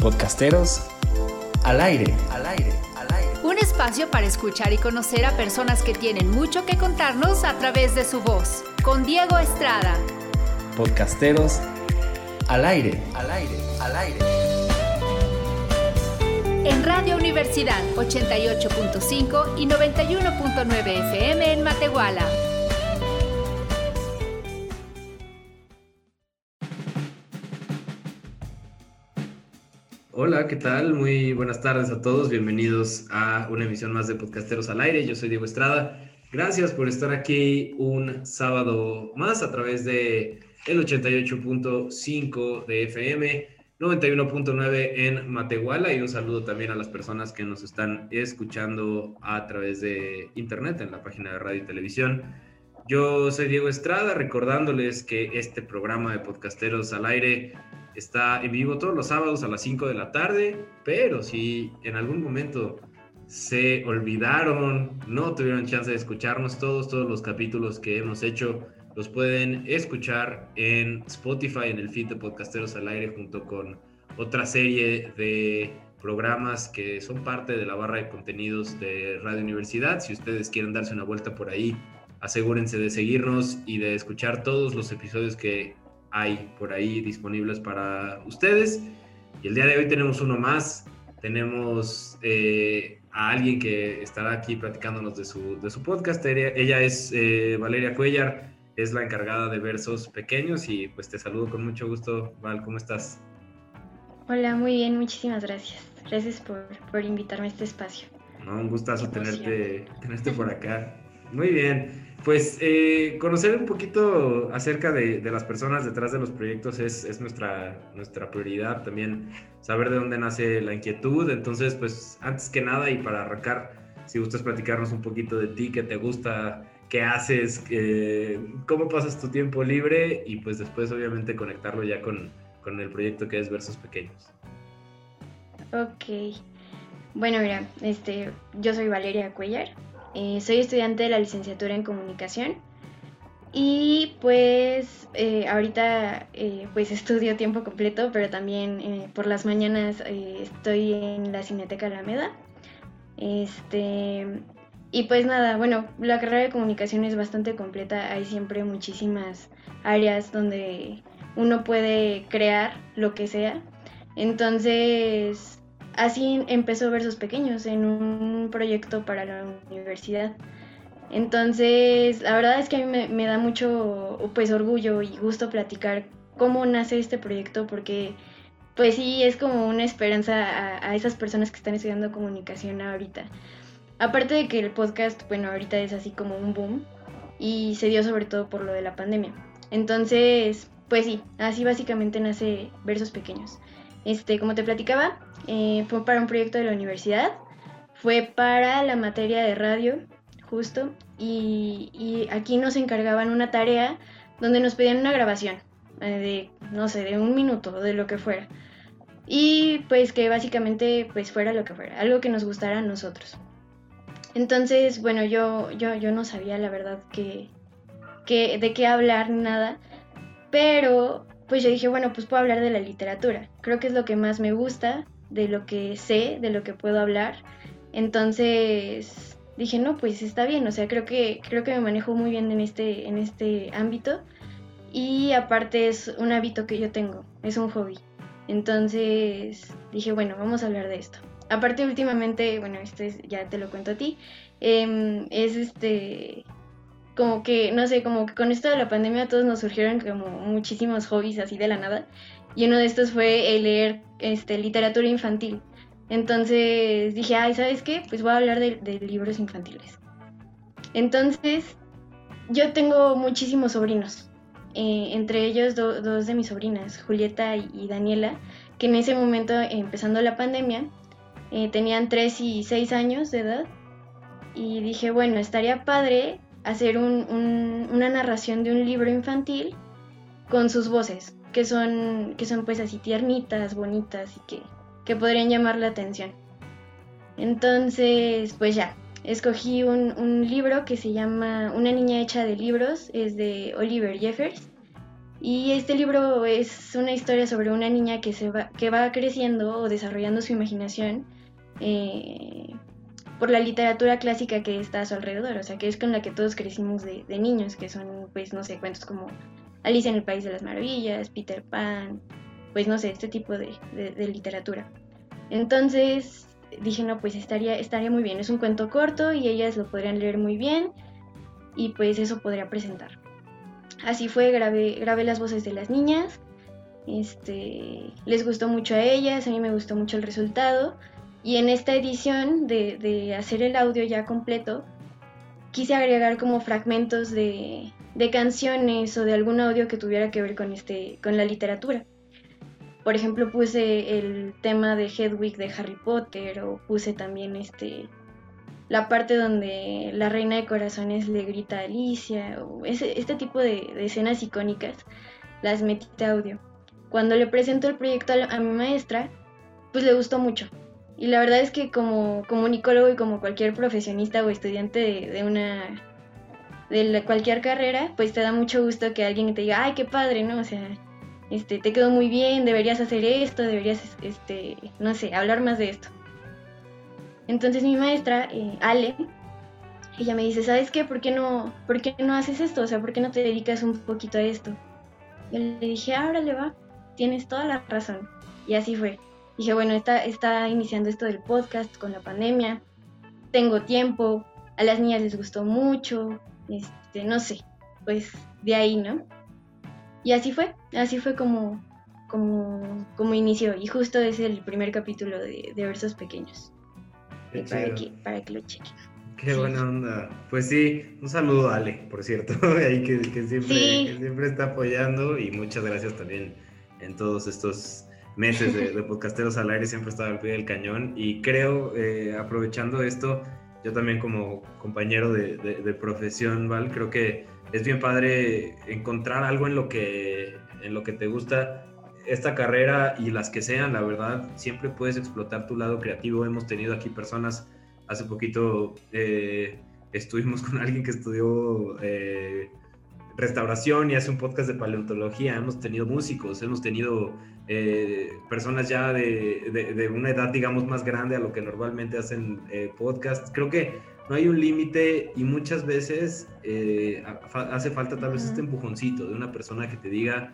Podcasteros al aire, al aire, al aire. Un espacio para escuchar y conocer a personas que tienen mucho que contarnos a través de su voz. Con Diego Estrada. Podcasteros al aire, al aire, al aire. En Radio Universidad 88.5 y 91.9 FM en Matehuala. Hola, ¿qué tal? Muy buenas tardes a todos. Bienvenidos a una emisión más de Podcasteros al Aire. Yo soy Diego Estrada. Gracias por estar aquí un sábado más a través de el 88.5 de FM, 91.9 en Matehuala y un saludo también a las personas que nos están escuchando a través de internet en la página de radio y televisión. Yo soy Diego Estrada, recordándoles que este programa de Podcasteros al Aire está en vivo todos los sábados a las 5 de la tarde, pero si en algún momento se olvidaron, no tuvieron chance de escucharnos todos, todos los capítulos que hemos hecho, los pueden escuchar en Spotify, en el feed de Podcasteros al Aire, junto con otra serie de programas que son parte de la barra de contenidos de Radio Universidad. Si ustedes quieren darse una vuelta por ahí, asegúrense de seguirnos y de escuchar todos los episodios que hay por ahí disponibles para ustedes. Y el día de hoy tenemos uno más. Tenemos eh, a alguien que estará aquí platicándonos de su, de su podcast. Ella, es eh, Valeria Cuellar, es la encargada de versos pequeños y pues te saludo con mucho gusto. Val, ¿cómo estás? Hola, muy bien, muchísimas gracias. Gracias por, por invitarme a este espacio. No, un gustazo tenerte, tenerte por acá. Muy bien. Pues eh, conocer un poquito acerca de, las personas detrás de los proyectos es, nuestra, nuestra prioridad. También saber de dónde nace la inquietud. Entonces, pues antes que nada y para arrancar, si gustas platicarnos un poquito de ti, qué te gusta, qué haces, cómo pasas tu tiempo libre y pues después obviamente conectarlo ya con, con el proyecto que es Versos Pequeños. Ok. Bueno, mira, este, yo soy Valeria Cuellar. Eh, soy estudiante de la licenciatura en comunicación y pues eh, ahorita eh, pues estudio tiempo completo, pero también por las mañanas estoy en la Cineteca Alameda. Este, y pues nada, bueno, la carrera de comunicación es bastante completa, hay siempre muchísimas áreas donde uno puede crear lo que sea. Entonces, Así empezó Versos Pequeños en un proyecto para la universidad. Entonces, la verdad es que a mí me, da mucho pues orgullo y gusto platicar cómo nace este proyecto porque pues sí es como una esperanza a, a, esas personas que están estudiando comunicación ahorita. Aparte de que el podcast, bueno, ahorita es así como un boom y se dio sobre todo por lo de la pandemia. Entonces, pues sí, así básicamente nace Versos Pequeños. Este, como te platicaba, eh, fue para un proyecto de la universidad, fue para la materia de radio, justo, y, aquí nos encargaban una tarea donde nos pedían una grabación eh, de, no sé, de un minuto, de lo que fuera. Y pues que básicamente pues fuera lo que fuera, algo que nos gustara a nosotros. Entonces, bueno, yo, yo, yo no sabía la verdad que, que, de qué hablar nada, pero pues yo dije, bueno, pues puedo hablar de la literatura. Creo que es lo que más me gusta, de lo que sé, de lo que puedo hablar. Entonces dije, no, pues está bien, o sea, creo que, creo que me manejo muy bien en este, en este ámbito. Y aparte es un hábito que yo tengo, es un hobby. Entonces dije, bueno, vamos a hablar de esto. Aparte últimamente, bueno, esto ya te lo cuento a ti, em, es este como que, no sé, como que con esto de la pandemia todos nos surgieron como muchísimos hobbies así de la nada. Y uno de estos fue el leer este, literatura infantil. Entonces dije, ay, ¿sabes qué? Pues voy a hablar de, libros infantiles. Entonces, yo tengo muchísimos sobrinos. Eh, entre ellos dos de mis sobrinas, Julieta y, Daniela, que en ese momento, empezando la pandemia, eh, tenían 3 y 6 años de edad. Y dije, bueno, estaría padre hacer una narración de un libro infantil con sus voces, que son, que son pues así tiernitas, bonitas y que, que podrían llamar la atención. Entonces, pues ya, escogí un, un, libro que se llama Una niña hecha de libros, es de Oliver Jeffers. Y este libro es una historia sobre una niña que, se va, que va creciendo o desarrollando su imaginación eh, por la literatura clásica que está a su alrededor, o sea, que es con la que todos crecimos de, niños, que son, pues, no sé, cuentos como Alicia en el País de las Maravillas, Peter Pan, pues, no sé, este tipo de, de literatura. Entonces dije, no, pues estaría, estaría muy bien, es un cuento corto y ellas lo podrían leer muy bien y pues eso podría presentar. Así fue, grabé, grabé las voces de las niñas. Este, les gustó mucho a ellas, a mí me gustó mucho el resultado. Y en esta edición de, hacer el audio ya completo, quise agregar como fragmentos de, canciones o de algún audio que tuviera que ver con, este, con la literatura. Por ejemplo, puse el tema de Hedwig de Harry Potter o puse también este, la parte donde la reina de corazones le grita a Alicia, o este tipo de, escenas icónicas, las metí de audio. Cuando le presento el proyecto a, mi maestra, pues le gustó mucho. Y la verdad es que como comunicólogo y como cualquier profesionista o estudiante de, una de cualquier carrera, pues te da mucho gusto que alguien te diga, ay, qué padre, ¿no? O sea, este, te quedó muy bien, deberías hacer esto, deberías, este, no sé, hablar más de esto. Entonces mi maestra, eh, Ale, ella me dice, ¿sabes qué? ¿Por qué, no, ¿Por qué no haces esto? O sea, ¿por qué no te dedicas un poquito a esto? Yo le dije, le va, tienes toda la razón. Y así fue. Dije, bueno, está, está iniciando esto del podcast con la pandemia, tengo tiempo, a las niñas les gustó mucho, este, no sé, pues de ahí, ¿no? Y así fue, así fue como, como, como inició. Y justo es el primer capítulo de, de Versos Pequeños para que, para que lo chequen. Qué buena onda. Pues sí, un saludo a Ale, por cierto, ahí que, siempre, siempre está apoyando y muchas gracias también en todos estos meses de, podcasteros al aire, siempre estaba al pie del cañón y creo, eh, aprovechando esto, yo también como compañero de, profesión, Val, creo que es bien padre encontrar algo en lo que, en lo que te gusta esta carrera y las que sean, la verdad, siempre puedes explotar tu lado creativo. Hemos tenido aquí personas, hace poquito eh, estuvimos con alguien que estudió eh, restauración y hace un podcast de paleontología. Hemos tenido músicos, hemos tenido eh, personas ya de, una edad, digamos, más grande a lo que normalmente hacen podcast. Creo que no hay un límite y muchas veces hace falta tal vez este empujoncito de una persona que te diga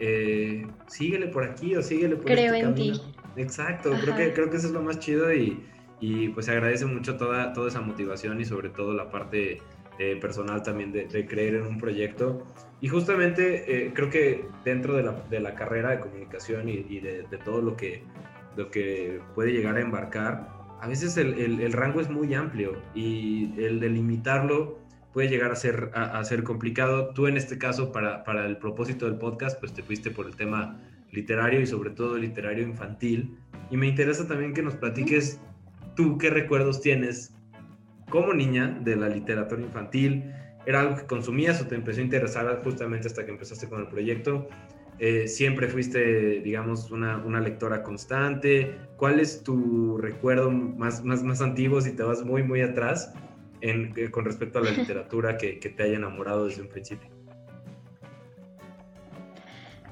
eh, síguele por aquí o síguele por Creo este en ti. Exacto, creo que, creo que eso es lo más chido y, y pues se agradece mucho toda, toda esa motivación y sobre todo la parte eh, personal también de, creer en un proyecto. Y justamente eh, creo que dentro de la, de la, carrera de comunicación y, de, todo lo que, lo que puede llegar a embarcar, a veces el, el, el rango es muy amplio y el delimitarlo puede llegar a ser, a, ser complicado. Tú en este caso, para, para, el propósito del podcast, pues te fuiste por el tema literario y sobre todo literario infantil. Y me interesa también que nos platiques tú qué recuerdos tienes como niña de la literatura infantil. ¿Era algo que consumías o te empezó a interesar justamente hasta que empezaste con el proyecto? Eh, ¿Siempre fuiste, digamos, una, una, lectora constante? ¿Cuál es tu recuerdo más, más, más antiguo si te vas muy, muy atrás? Eh, con respecto a la literatura que, te haya enamorado desde un principio?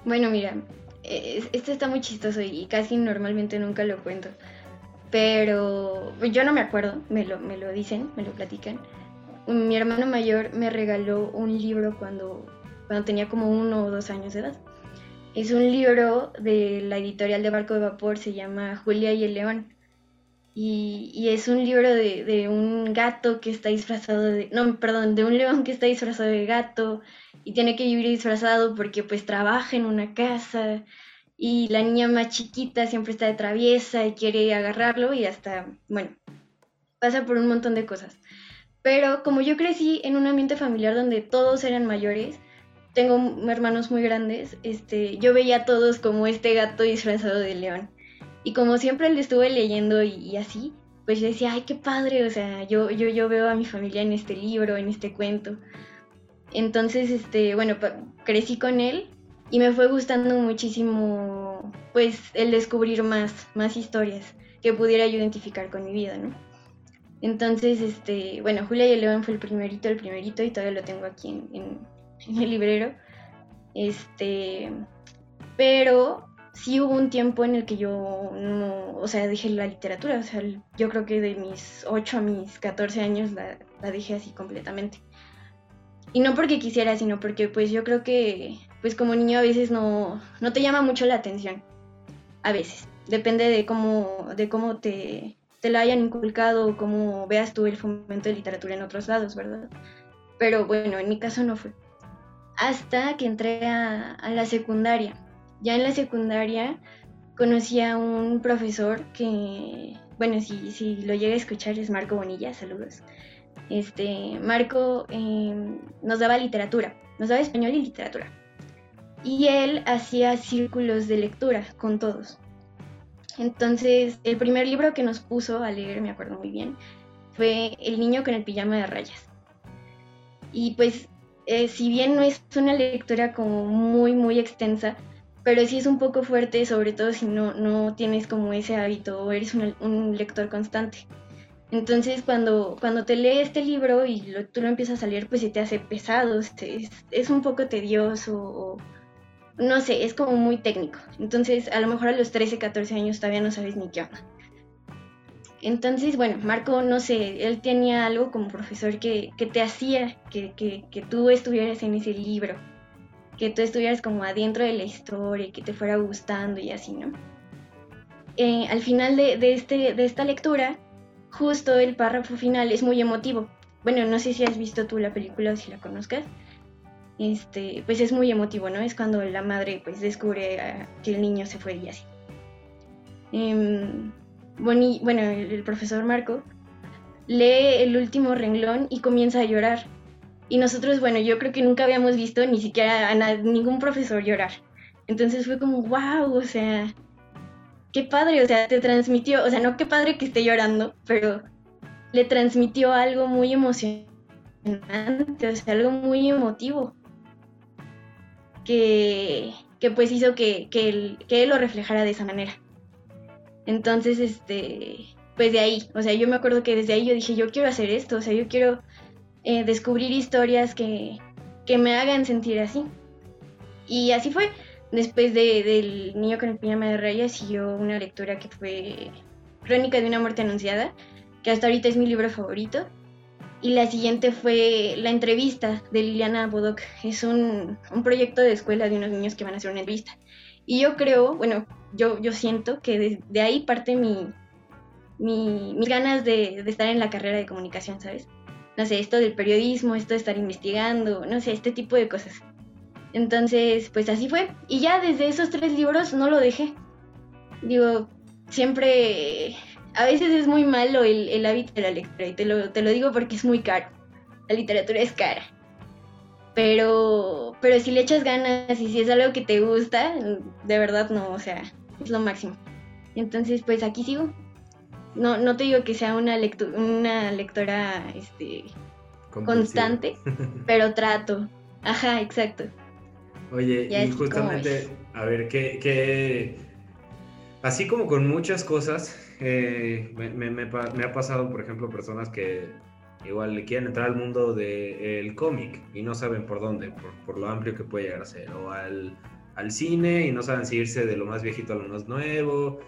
Bueno, mira, esto está muy chistoso y casi normalmente nunca lo cuento. Pero yo no me acuerdo, me lo, me lo dicen, me lo platican. Mi hermano mayor me regaló un libro cuando, cuando tenía como uno o dos años de edad. Es un libro de la editorial de Barco de Vapor, se llama Julia y el León. Y, es un libro de, un gato que está disfrazado de, no, perdón, de un león que está disfrazado de gato y tiene que vivir disfrazado porque pues trabaja en una casa y la niña más chiquita siempre está de traviesa y quiere agarrarlo y hasta, bueno, pasa por un montón de cosas. Pero como yo crecí en un ambiente familiar donde todos eran mayores, tengo hermanos muy grandes, este, yo veía a todos como este gato disfrazado de león. Y como siempre le estuve leyendo y, así, pues yo decía, ay, qué padre, o sea, yo, yo, yo veo a mi familia en este libro, en este cuento. Entonces, este, bueno, crecí con él y me fue gustando muchísimo, pues, el descubrir más, más historias que pudiera yo identificar con mi vida, ¿no? Entonces, este, bueno, Julia y el León fue el primerito, el primerito, y todavía lo tengo aquí en, el librero. Este, pero sí hubo un tiempo en el que yo no, o sea, dejé la literatura, o sea, yo creo que de mis 8 a mis 14 años la, la dejé así completamente. Y no porque quisiera, sino porque pues yo creo que pues como niño a veces no, no te llama mucho la atención. A veces. Depende de cómo, de cómo te, te lo hayan inculcado o cómo veas tú el fomento de literatura en otros lados, ¿verdad? Pero bueno, en mi caso no fue. Hasta que entré a, a la secundaria. Ya en la secundaria conocí a un profesor que, bueno, si, si lo llega a escuchar es Marco Bonilla, saludos. Este, Marco em, nos daba literatura, nos daba español y literatura. Y él hacía círculos de lectura con todos. Entonces, el primer libro que nos puso a leer, me acuerdo muy bien, fue El niño con el pijama de rayas. Y pues, eh, si bien no es una lectura como muy, muy extensa, pero sí es un poco fuerte, sobre todo si no, no tienes como ese hábito o eres un lector constante. Entonces cuando, cuando te lee este libro y tú lo empiezas a leer, pues se te hace pesado, es, un poco tedioso, no sé, es como muy técnico. Entonces a lo mejor a los 13, 14 años todavía no sabes ni qué onda. Entonces, bueno, Marco, no sé, él tenía algo como profesor que, te hacía que, tú estuvieras en ese libro, que tú estuvieras como adentro de la historia, que te fuera gustando y así, ¿no? Eh, al final de, de, este, de esta lectura, justo el párrafo final es muy emotivo. Bueno, no sé si has visto tú la película o si la conozcas. Este, pues es muy emotivo, ¿no? Es cuando la madre pues descubre que el niño se fue y así. Em, bueno, el, profesor Marco lee el último renglón y comienza a llorar. Y nosotros, bueno, yo creo que nunca habíamos visto ni siquiera a ningún profesor llorar. Entonces fue como, wow, o sea, qué padre, o sea, te transmitió, o sea, no qué padre que esté llorando, pero le transmitió algo muy emocionante, o sea, algo muy emotivo, que, que pues hizo que, que, él, que lo reflejara de esa manera. Entonces, este, pues de ahí, o sea, yo me acuerdo que desde ahí yo dije, yo quiero hacer esto, o sea, yo quiero eh, descubrir historias que, que me hagan sentir así. Y así fue. Después de, del Niño con el pijama de rayas siguió una lectura que fue Crónica de una muerte anunciada, que hasta ahorita es mi libro favorito. Y la siguiente fue la entrevista de Liliana Bodoc. Es un, un, proyecto de escuela de unos niños que van a hacer una entrevista. Y yo creo, bueno, yo, yo siento que de, ahí parte mi, mi, mis ganas de, de estar en la carrera de comunicación, ¿sabes? No sé, esto del periodismo, esto de estar investigando, no sé, este tipo de cosas. Entonces, pues así fue. Y ya desde esos tres libros no lo dejé. Digo, siempre, a veces es muy malo el, hábito de la lectura y te lo, te lo digo porque es muy caro. La literatura es cara. Pero, pero si le echas ganas y si es algo que te gusta, de verdad no, o sea, es lo máximo. Entonces, pues aquí sigo. No, no te digo que sea una, una lectora este, constante, pero trato. Ajá, exacto. Oye, y justamente, a ver, ¿qué, Así como con muchas cosas, eh, me, ha pasado, por ejemplo, personas que igual le quieren entrar al mundo del cómic y no saben por dónde, por, lo amplio que puede llegar a ser, o al, cine y no saben si irse de lo más viejito a lo más nuevo.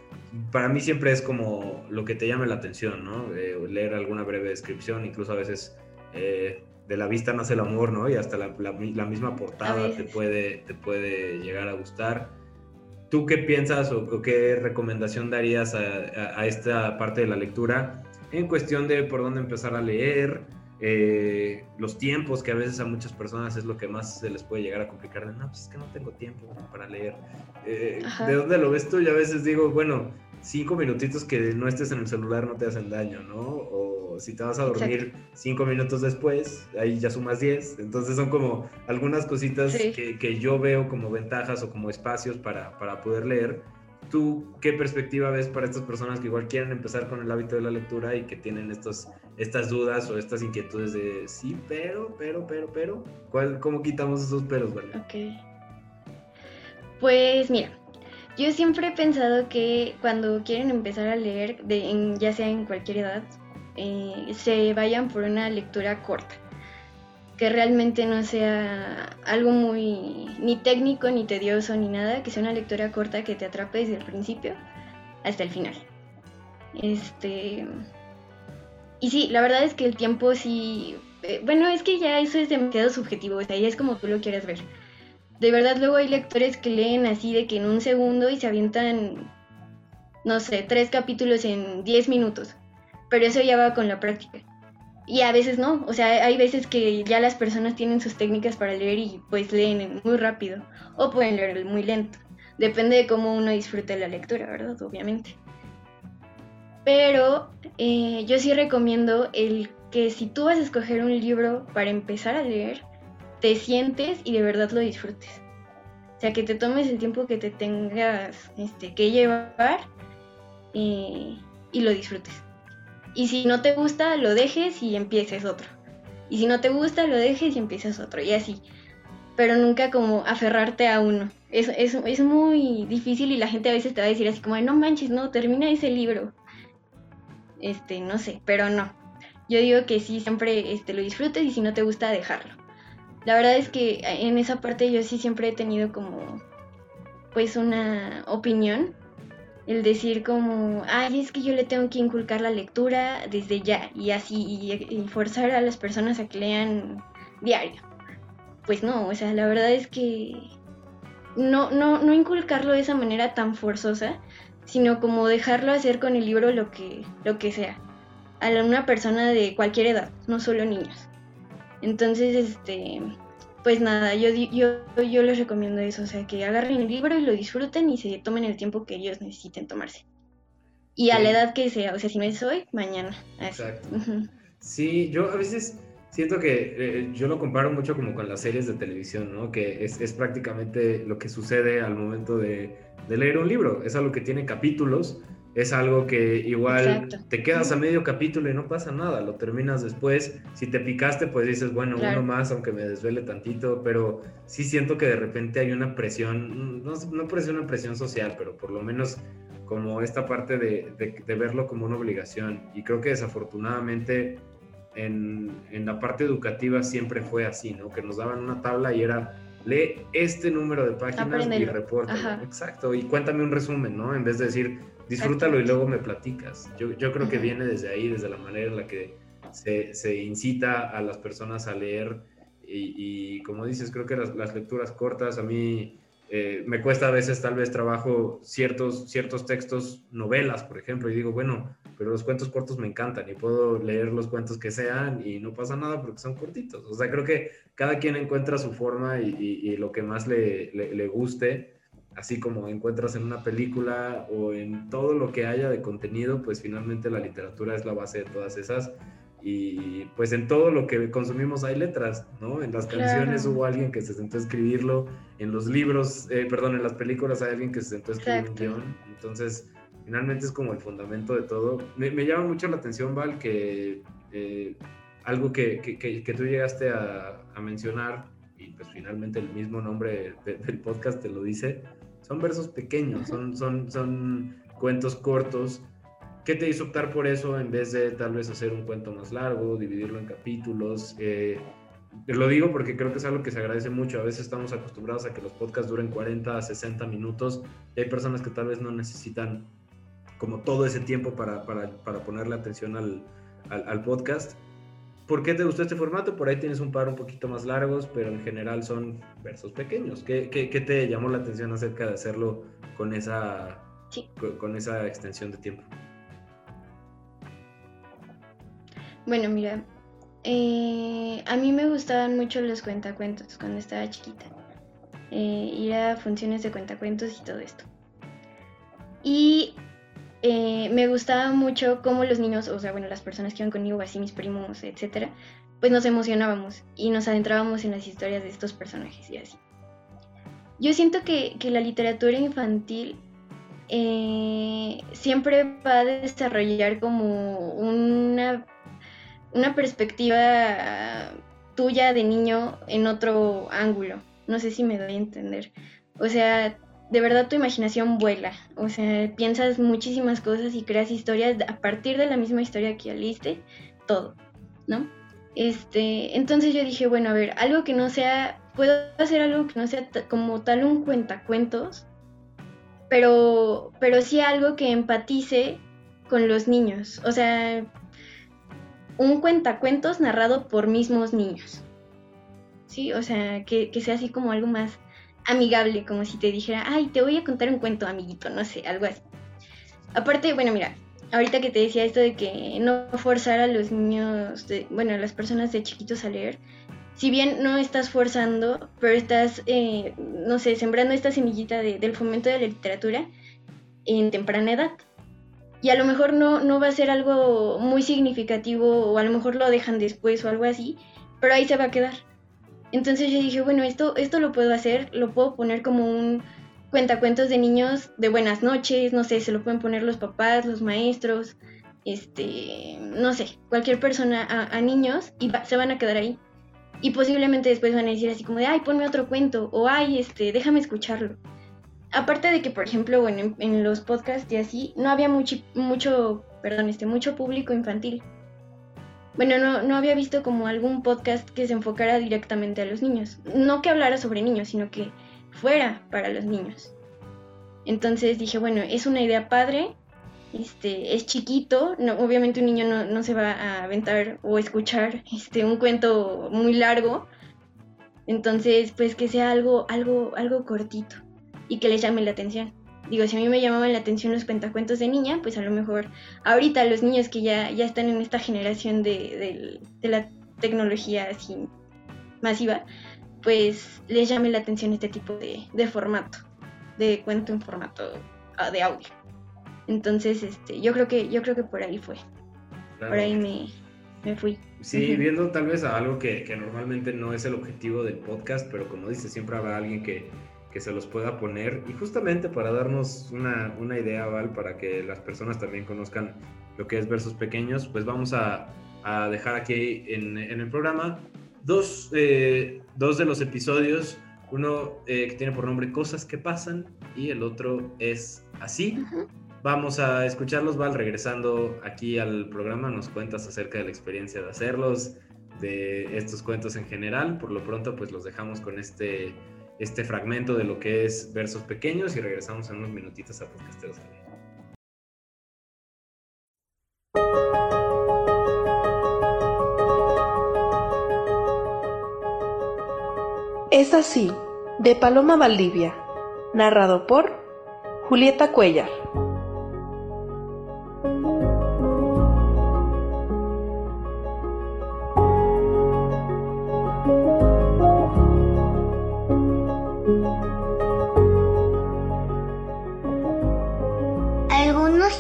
Para mí siempre es como lo que te llame la atención, ¿no? Eh, leer alguna breve descripción, incluso a veces eh, de la vista nace el amor, ¿no? Y hasta la, misma portada te puede, te puede llegar a gustar. ¿Tú qué piensas o, qué recomendación darías a, esta parte de la lectura en cuestión de por dónde empezar a leer? Eh, los tiempos, que a veces a muchas personas es lo que más se les puede llegar a complicar. De, no, pues es que no tengo tiempo para leer. Eh, ¿De dónde lo ves tú? Yo a veces digo, bueno, cinco minutitos que no estés en el celular no te hacen daño, ¿no? O si te vas a dormir cinco minutos después, ahí ya sumas diez. Entonces son como algunas cositas que, yo veo como ventajas o como espacios para, para poder leer. ¿Tú qué perspectiva ves para estas personas que igual quieren empezar con el hábito de la lectura y que tienen estos, estas dudas o estas inquietudes de sí, pero, pero, pero, pero? ¿Cuál, ¿Cómo quitamos esos peros, vale? Ok. Pues mira, yo siempre he pensado que cuando quieren empezar a leer, de, ya sea en cualquier edad, eh, se vayan por una lectura corta. que realmente no sea algo muy ni técnico ni tedioso ni nada, que sea una lectura corta que te atrape desde el principio hasta el final. Este y sí, la verdad es que el tiempo sí eh, bueno, es que ya eso es demasiado subjetivo, o sea, es como tú lo quieras ver. De verdad luego hay lectores que leen así de que en un segundo y se avientan no sé, tres capítulos en diez minutos. Pero eso ya va con la práctica. Y a veces no, o sea, hay veces que ya las personas tienen sus técnicas para leer y pues leen muy rápido o pueden leer muy lento. Depende de cómo uno disfrute la lectura, ¿verdad? Obviamente. Pero eh, yo sí recomiendo el que si tú vas a escoger un libro para empezar a leer, te sientes y de verdad lo disfrutes. O sea, que te tomes el tiempo que te tengas este, que llevar y lo disfrutes. Y si no te gusta, lo dejes y empieces otro. Y si no te gusta, lo dejes y empieces otro. Y así. Pero nunca como aferrarte a uno. Es, es, es muy difícil y la gente a veces te va a decir así como, no manches, no, termina ese libro. Este, no sé, pero no. Yo digo que sí, siempre este, lo disfrutes y si no te gusta, dejarlo. La verdad es que en esa parte yo sí siempre he tenido como, pues, una opinión el decir como, ay, es que yo le tengo que inculcar la lectura desde ya y así, y, forzar a las personas a que lean diario. Pues no, o sea, la verdad es que no, no, no inculcarlo de esa manera tan forzosa, sino como dejarlo hacer con el libro lo que, lo que sea, a una persona de cualquier edad, no solo niños. Entonces, este, pues nada, yo, yo, yo les recomiendo eso, o sea, que agarren el libro y lo disfruten y se tomen el tiempo que ellos necesiten tomarse. Y a la edad que sea, o sea, si no es hoy, mañana. Exacto. Sí, yo a veces siento que eh, yo lo comparo mucho como con las series de televisión, ¿no? Que es, es prácticamente lo que sucede al momento de, de, leer un libro. Es algo que tiene capítulos es algo que igual te quedas a medio capítulo y no pasa nada, lo terminas después. Si te picaste, pues dices, bueno, uno más, aunque me desvele tantito, pero sí siento que de repente hay una presión, no, no parece una presión social, pero por lo menos como esta parte de, de, verlo como una obligación. Y creo que desafortunadamente en, en, la parte educativa siempre fue así, ¿no? Que nos daban una tabla y era, lee este número de páginas y reporta. Exacto, y cuéntame un resumen, ¿no? En vez de decir, disfrútalo y luego me platicas. Yo, yo creo que viene desde ahí, desde la manera en la que se, se incita a las personas a leer y, como dices, creo que las, las lecturas cortas a mí eh, me cuesta a veces tal vez trabajo ciertos, ciertos textos, novelas, por ejemplo, y digo, bueno, pero los cuentos cortos me encantan y puedo leer los cuentos que sean y no pasa nada porque son cortitos. O sea, creo que cada quien encuentra su forma y, y, lo que más le, le, le guste así como encuentras en una película o en todo lo que haya de contenido, pues finalmente la literatura es la base de todas esas. Y pues en todo lo que consumimos hay letras, ¿no? En las canciones hubo alguien que se sentó a escribirlo, en los libros, eh, perdón, en las películas hay alguien que se sentó a escribir un guion. Entonces, finalmente es como el fundamento de todo. Me, llama mucho la atención, Val, que eh, algo que, que, que, tú llegaste a, a, mencionar, y pues finalmente el mismo nombre del podcast te lo dice, son versos pequeños, son, son, son cuentos cortos. ¿Qué te hizo optar por eso en vez de tal vez hacer un cuento más largo, dividirlo en capítulos? Eh, lo digo porque creo que es algo que se agradece mucho. A veces estamos acostumbrados a que los podcasts duren 40 a 60 minutos y hay personas que tal vez no necesitan como todo ese tiempo para, para, para ponerle atención al, al, al, podcast. ¿Por qué te gustó este formato? Por ahí tienes un par un poquito más largos, pero en general son versos pequeños. ¿Qué, qué, qué te llamó la atención acerca de hacerlo con esa, con, esa extensión de tiempo? Bueno, mira, eh, a mí me gustaban mucho los cuentacuentos cuando estaba chiquita. Eh, ir a funciones de cuentacuentos y todo esto. Y eh, me gustaba mucho cómo los niños, o sea, bueno, las personas que iban conmigo, así mis primos, etcétera, pues nos emocionábamos y nos adentrábamos en las historias de estos personajes y así. Yo siento que, la literatura infantil eh, siempre va a desarrollar como una, una perspectiva tuya de niño en otro ángulo. No sé si me doy a entender. O sea, de verdad tu imaginación vuela. O sea, piensas muchísimas cosas y creas historias a partir de la misma historia que ya leíste, todo, ¿no? Este, entonces yo dije, bueno, a ver, algo que no sea, puedo hacer algo que no sea como tal un cuentacuentos, pero, pero sí algo que empatice con los niños. O sea, un cuentacuentos narrado por mismos niños. Sí, o sea, que, que sea así como algo más amigable, como si te dijera, ay, te voy a contar un cuento, amiguito, no sé, algo así. Aparte, bueno, mira, ahorita que te decía esto de que no forzar a los niños, de, bueno, a las personas de chiquitos a leer, si bien no estás forzando, pero estás, eh, no sé, sembrando esta semillita del fomento de la literatura en temprana edad. Y a lo mejor no, no va a ser algo muy significativo o a lo mejor lo dejan después o algo así, pero ahí se va a quedar. Entonces yo dije, bueno, esto, esto lo puedo hacer, lo puedo poner como un cuentacuentos de niños de buenas noches, no sé, se lo pueden poner los papás, los maestros, este, no sé, cualquier persona a, niños y se van a quedar ahí. Y posiblemente después van a decir así como de, ay, ponme otro cuento, o ay, este, déjame escucharlo. Aparte de que, por ejemplo, bueno, en, los podcasts y así, no había mucho, mucho, perdón, este, mucho público infantil. Bueno, no, no había visto como algún podcast que se enfocara directamente a los niños. No que hablara sobre niños, sino que fuera para los niños. Entonces dije, bueno, es una idea padre, este, es chiquito, no, obviamente un niño no, se va a aventar o escuchar este, un cuento muy largo, entonces pues que sea algo, algo, algo cortito y que les llame la atención. Digo, si a mí me llamaban la atención los cuentacuentos de niña, pues a lo mejor ahorita los niños que ya, ya están en esta generación de, de la tecnología así masiva, pues les llame la atención este tipo de, formato, de cuento en formato ah, de audio. Entonces, este, yo creo que, yo creo que por ahí fue. Por ahí me, fui. Sí, viendo tal vez a algo que, normalmente no es el objetivo del podcast, pero como dice, siempre habrá alguien que, se los pueda poner. Y justamente para darnos una, idea, Val, para que las personas también conozcan lo que es versos pequeños, pues vamos a, dejar aquí en, en el programa dos, eh, dos de los episodios, uno eh, que tiene por nombre Cosas que pasan y el otro es Así. Vamos a escucharlos, Val, regresando aquí al programa, nos cuentas acerca de la experiencia de hacerlos, de estos cuentos en general. Por lo pronto, pues los dejamos con este, este fragmento de lo que es versos pequeños y regresamos en unos minutitos a Podcasteros Es así, de Paloma Valdivia, narrado por Julieta Cuellar.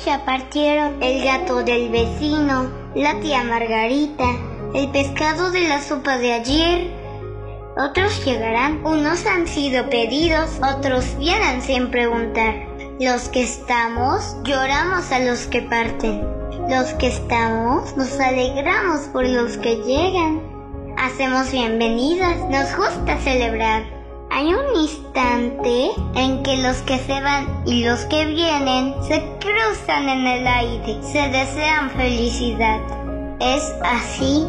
Algunos ya partieron el gato del vecino, la tía Margarita, el pescado de la sopa de ayer, otros llegarán, unos han sido pedidos, otros vienen sin preguntar. Los que estamos, lloramos a los que parten. Los que estamos, nos alegramos por los que llegan. Hacemos bienvenidas, nos gusta celebrar. Hay un instante en que los que se van y los que vienen se cruzan en el aire, se desean felicidad. Es así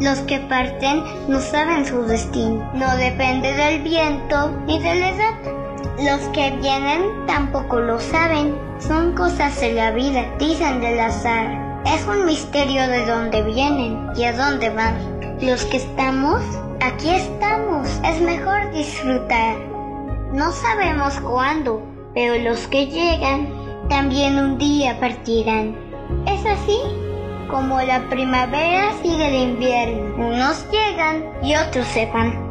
los que parten no saben su destino, no depende del viento ni de la edad. Los que vienen tampoco lo saben, son cosas de la vida, dicen del azar. Es un misterio de dónde vienen y a dónde van. Los que estamos, aquí estamos, es mejor disfrutar. No sabemos cuándo, pero los que llegan también un día partirán. ¿Es así? Como la primavera sigue el invierno, unos llegan y otros se van.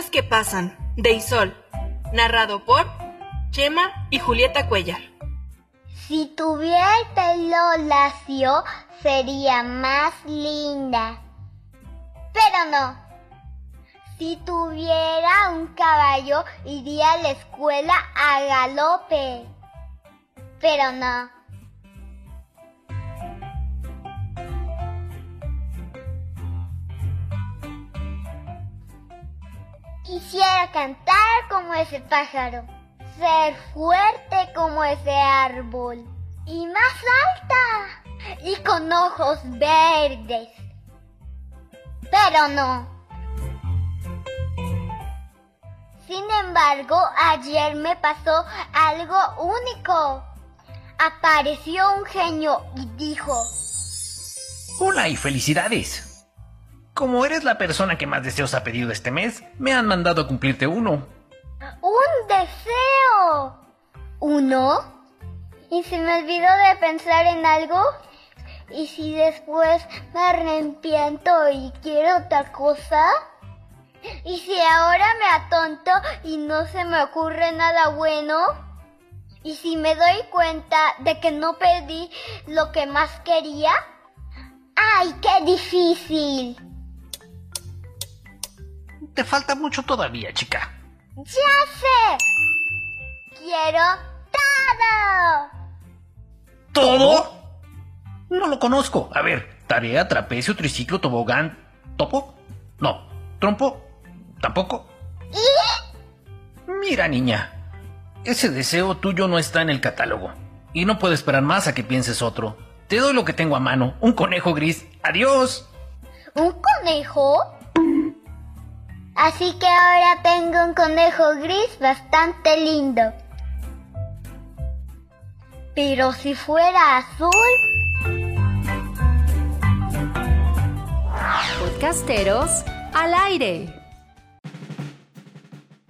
Cosas que pasan, de Isol, narrado por Chema y Julieta Cuellar. Si tuviera el pelo lacio, sería más linda. Pero no. Si tuviera un caballo, iría a la escuela a galope. Pero no. Quisiera cantar como ese pájaro, ser fuerte como ese árbol y más alta y con ojos verdes. Pero no. Sin embargo, ayer me pasó algo único. Apareció un genio y dijo... Hola y felicidades. Como eres la persona que más deseos ha pedido este mes, me han mandado a cumplirte uno. ¡Un deseo! ¿Uno? ¿Y si me olvido de pensar en algo? ¿Y si después me arrepiento y quiero otra cosa? ¿Y si ahora me atonto y no se me ocurre nada bueno? ¿Y si me doy cuenta de que no pedí lo que más quería? ¡Ay, qué difícil! Te falta mucho todavía, chica. ¡Ya sé! Quiero todo. ¿Todo? No lo conozco. A ver, tarea, trapecio, triciclo, tobogán, topo. No, trompo, tampoco. Mira, niña, ese deseo tuyo no está en el catálogo. Y no puedo esperar más a que pienses otro. Te doy lo que tengo a mano, un conejo gris. Adiós. ¿Un conejo? Así que ahora tengo un conejo gris bastante lindo. Pero si fuera azul... Podcasteros al aire.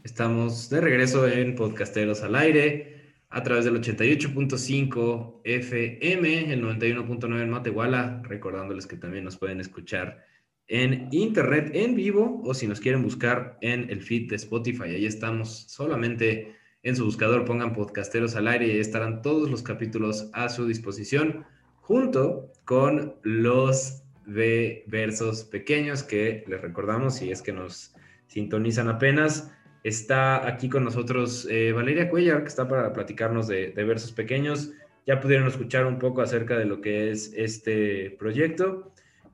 Estamos de regreso en Podcasteros al aire a través del 88.5 FM, el 91.9 en Matehuala, recordándoles que también nos pueden escuchar en internet en vivo o si nos quieren buscar en el feed de Spotify, ahí estamos solamente en su buscador, pongan Podcasteros al aire y estarán todos los capítulos a su disposición junto con los de versos pequeños que les recordamos si es que nos sintonizan apenas. Está aquí con nosotros eh, Valeria Cuellar, que está para platicarnos de, versos pequeños. Ya pudieron escuchar un poco acerca de lo que es este proyecto.